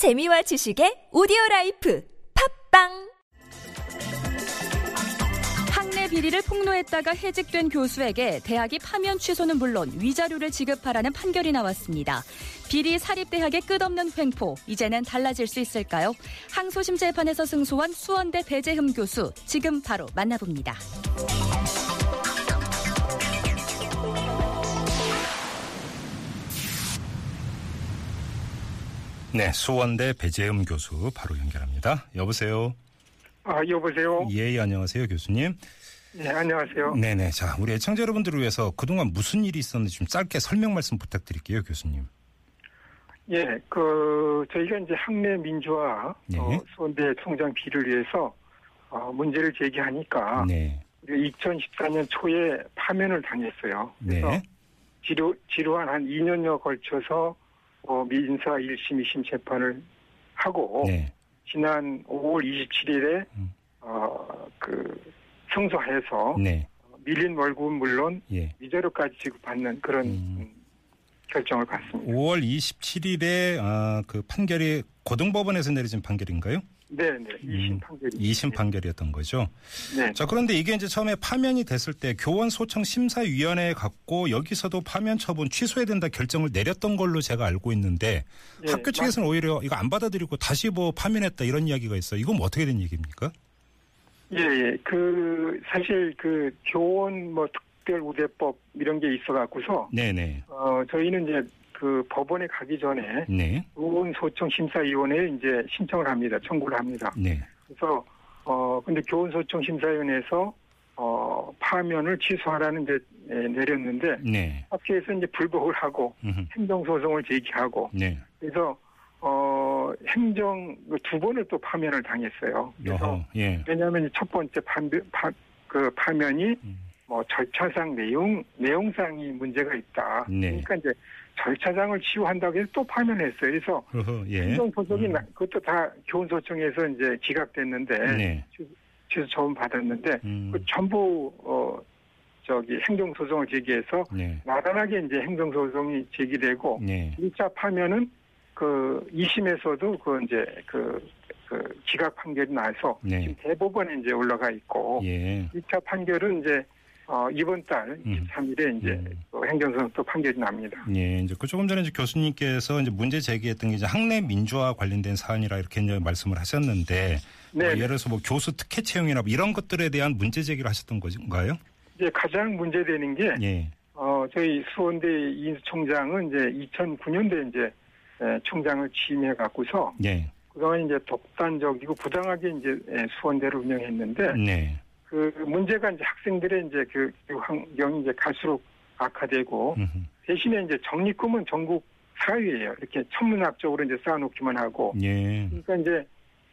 재미와 지식의 오디오 라이프 팟빵 학내 비리를 폭로했다가 해직된 교수에게 대학이 파면 취소는 물론 위자료를 지급하라는 판결이 나왔습니다. 비리 사립대학의 끝없는 횡포, 이제는 달라질 수 있을까요? 항소심 재판에서 승소한 수원대 배재흠 교수, 지금 바로 만나봅니다. 네, 수원대 배재음 교수 바로 연결합니다. 여보세요. 아, 여보세요? 예, 예, 안녕하세요, 교수님. 네, 안녕하세요. 네 네. 자, 우리 애청자 여러분들을 위해서 그동안 무슨 일이 있었는지 좀 짧게 설명 말씀 부탁드릴게요, 교수님. 예, 그, 저희가 이제 학내 민주화, 네. 어, 수원대 총장 비를 위해서, 어, 문제를 제기하니까, 네. 2014년 초에 파면을 당했어요. 그래서 네. 지루, 지루한 한 2년여 걸쳐서, 어, 민사 1심, 2심 재판을 하고, 네. 지난 5월 27일에, 음. 어, 그, 승소해서, 네. 밀린 월급은 물론 예. 위자료까지 지급받는 그런 음. 음, 결정을 받습니다. 5월 27일에 아, 그 판결이 고등법원에서 내려진 판결인가요? 네, 네. 2심 음, 판결이. 2심 판결이었던 거죠. 네. 자, 그런데 이게 이제 처음에 파면이 됐을 때 교원 소청 심사위원회에 갔고 여기서도 파면 처분 취소해야 된다 결정을 내렸던 걸로 제가 알고 있는데 예, 학교 측에서는 오히려 이거 안 받아들이고 다시 뭐 파면했다 이런 이야기가 있어요. 이건 뭐 어떻게 된 얘기입니까? 예, 예. 그, 사실 그 교원 뭐 특별 우대법 이런 게 있어 갖고서, 네네. 어, 저희는 이제 그 법원에 가기 전에 네. 교원 소청 심사위원회에 이제 신청을 합니다. 청구를 합니다. 네. 그래서, 어, 근데 교원 소청 심사위원회에서 어, 파면을 취소하라는 이제 예, 내렸는데 네. 학교에서 이제 불복을 하고 음흠. 행정 소송을 제기하고 네. 그래서 어 행정 그두 번을 또 파면을 당했어요. 그래서. 예. 왜냐하면 첫 번째 판면, 파, 그 파면이 음. 뭐 절차상 내용 내용상이 문제가 있다. 네. 그러니까 이제 절차상을 치유한다고 해서 또 파면했어요. 그래서 어허. 예. 행정소송이 음. 나- 그것도 다 교원소청에서 이제 기각됐는데 네. 취소 처분 받았는데 음. 그 전부 어 저기 행정소송을 제기해서 네. 나란하게 이제 행정소송이 제기되고 네. 1차 파면은 그 2심에서도 그 이제 그, 그 기각 판결이 나서 네. 지금 대법원에 이제 올라가 있고 예. 1차 판결은 이제 어 이번 달 음. 23일에 이제 음. 그 행정소송 또 판결이 납니다. 예, 이제 그 조금 전에 이제 교수님께서 이제 문제 제기했던 게 이제 학내 민주화 관련된 사안이라 이렇게 이제 말씀을 하셨는데 뭐 네. 예를 들어서 뭐 교수 특혜 채용이나 뭐 이런 것들에 대한 문제 제기를 하셨던 건가요? 이제 가장 문제되는 게 예. 어, 저희 수원대 이인수 총장은 이제 2009년도에 이제 에, 총장을 취임해 갖고서 예. 그동안 이제 독단적이고 부당하게 이제 에, 수원대를 운영했는데 네. 그 문제가 이제 학생들의 이제 그, 그 환경이 이제 갈수록 악화되고 음흠. 대신에 이제 적립금은 전국 4위예요. 이렇게 천문학적으로 이제 쌓아놓기만 하고 예. 그러니까 이제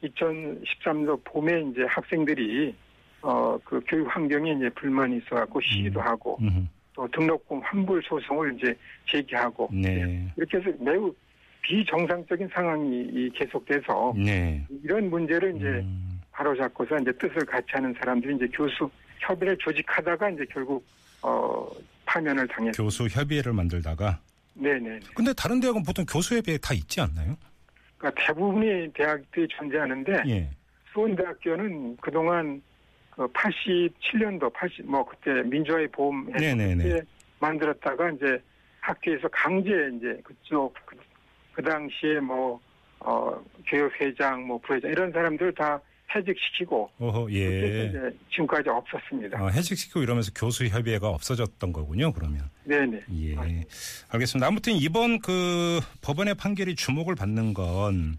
2013년 봄에 이제 학생들이 어 그 교육 환경에 이제 불만이 있어갖고 시위도 음. 하고 음흠. 또 등록금 환불 소송을 이제 제기하고 네. 이렇게 해서 매우 비정상적인 상황이 이 계속돼서 네. 이런 문제를 이제 음. 바로잡고서 이제 뜻을 같이 하는 사람들이 이제 교수 협의를 조직하다가 이제 결국 어 파면을 당했어요. 교수 협의회를 만들다가 네네. 근데 다른 대학은 보통 교수 협의회 다 있지 않나요? 그러니까 대부분의 대학들이 존재하는데 예. 수원대학교는 그동안 그 87년도 80 뭐 그때 민주화의 보험 네네네. 때 만들었다가 이제 학교에서 강제 이제 그쪽 그, 그 당시에 뭐 어, 교육회장 뭐 부회장 이런 사람들 다 해직시키고 어허 예. 지금까지 없었습니다. 어, 해직시키고 이러면서 교수 협의회가 없어졌던 거군요. 그러면. 네네. 예. 알겠습니다. 아무튼 이번 그 법원의 판결이 주목을 받는 건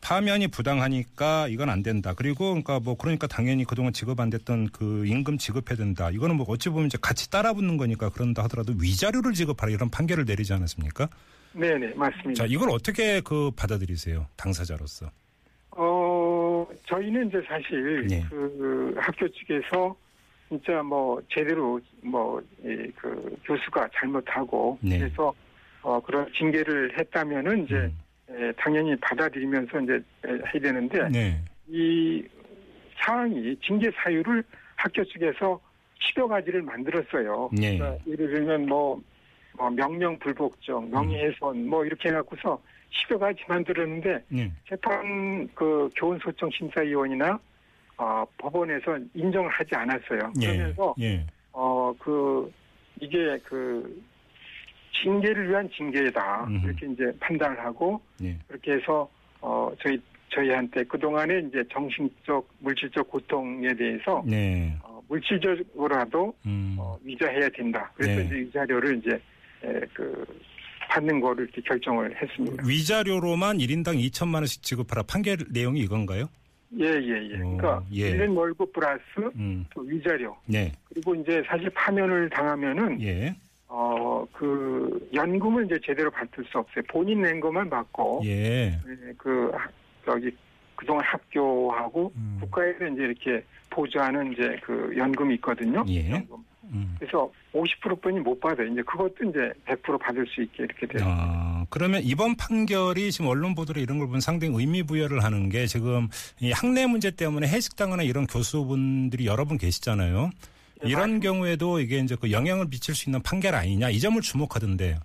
파면이 부당하니까 이건 안 된다. 그리고 그러니까 뭐 그러니까 당연히 그동안 지급 안 됐던 그 임금 지급해야 된다. 이거는 뭐 어찌 보면 이제 같이 따라붙는 거니까 그런다 하더라도 위자료를 지급하라 이런 판결을 내리지 않았습니까? 네네 맞습니다. 자, 이걸 어떻게 그 받아들이세요? 당사자로서. 어, 저희는 이제 사실 네. 그 학교 측에서 진짜 뭐 제대로 뭐그 교수가 잘못하고 네. 그래서 어 그런 징계를 했다면은 이제 음. 에, 당연히 받아들이면서 이제 에, 해야 되는데 네. 이 사항이 징계 사유를 학교 측에서 10여 가지를 만들었어요. 네. 그러니까 예를 들면 뭐 뭐 명령 불복종, 명예훼손 뭐 이렇게 해갖고서 10여 가지 만들었는데 예. 재판 그 교훈소청 심사위원이나 어, 법원에서 인정을 하지 않았어요. 예. 그러면서 예. 어그 이게 그 징계를 위한 징계다 음흠. 이렇게 이제 판단을 하고 예. 그렇게 해서 어 저희 저희한테 그 동안에 이제 정신적 물질적 고통에 대해서 네. 어, 물질적으로라도 음. 어, 위자해야 된다. 그래서 네. 이제 이 자료를 이제 에, 그 받는 거를 이렇게 결정을 했습니다. 위자료로만 1인당 2천만 원씩 지급하라 판결 내용이 이건가요? 예 예예. 그러니까 어, 예. 1년 월급 플러스 음. 또 위자료 네. 그리고 이제 사실 파면을 당하면은 예. 어 그 연금을 이제 제대로 받을 수 없어요. 본인 낸 것만 받고 예. 예, 그 학- 저기 그동안 학교하고 음. 국가에서 이제 이렇게 보조하는 이제 그 연금이 있거든요. 예. 연금. 음. 그래서 50%뿐이 못 받아요. 이제 그것도 이제 100% 받을 수 있게 이렇게 돼요. 아, 그러면 이번 판결이 지금 언론 보도로 이런 걸 보면 상당히 의미 부여를 하는 게 지금 이 학내 문제 때문에 해직당하는 이런 교수분들이 여러 분 계시잖아요. 예, 이런 맞습니다. 경우에도 이게 이제 그 영향을 미칠 수 있는 판결 아니냐 이 점을 주목하던데요.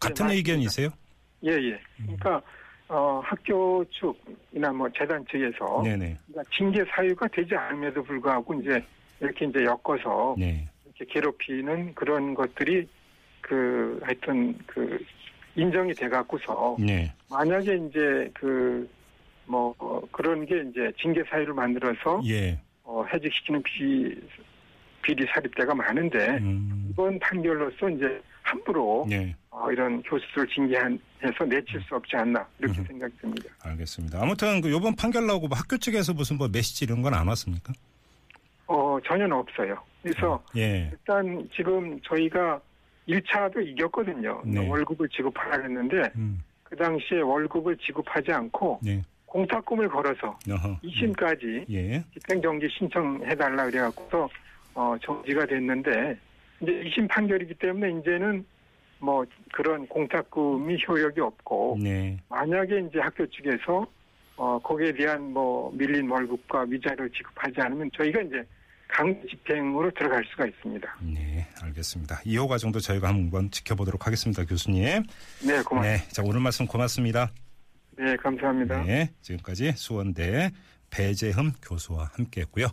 같은 네, 의견이세요? 예, 예. 음. 그러니까 어, 학교 측이나 뭐 재단 측에서 네네. 그러니까 징계 사유가 되지 않음에도 불구하고 이제 이렇게 이제 엮어서 네. 괴롭히는 그런 것들이 그 하여튼 그 인정이 돼 갖고서 네. 만약에 이제 그 뭐 그런 게 이제 징계 사유를 만들어서 예. 어, 해직시키는 비 비리 사립대가 많은데 음. 이번 판결로서 이제 함부로 네. 어, 이런 교수들 징계해서 내칠 수 없지 않나 이렇게 음. 생각이 듭니다. 알겠습니다. 아무튼 그 요번 판결 나오고 뭐 학교 측에서 무슨 뭐 메시지 이런 건 안 왔습니까? 어 전혀 없어요. 그래서 예. 일단 지금 저희가 1차도 이겼거든요. 네. 월급을 지급하라 했는데 음. 그 당시에 월급을 지급하지 않고 네. 공탁금을 걸어서 어허. 2심까지 예. 집행정지 신청해달라 그래갖고서 어, 정지가 됐는데 이제 2심 판결이기 때문에 이제는 뭐 그런 공탁금이 효력이 없고 네. 만약에 이제 학교 측에서 어, 거기에 대한 뭐 밀린 월급과 위자료를 지급하지 않으면 저희가 이제 강제 집행으로 들어갈 수가 있습니다. 네, 알겠습니다. 2호 과정도 저희가 한번 지켜보도록 하겠습니다, 교수님. 네, 고맙습니다. 네, 자 오늘 말씀 고맙습니다. 네, 감사합니다. 네, 지금까지 수원대 배재흠 교수와 함께했고요.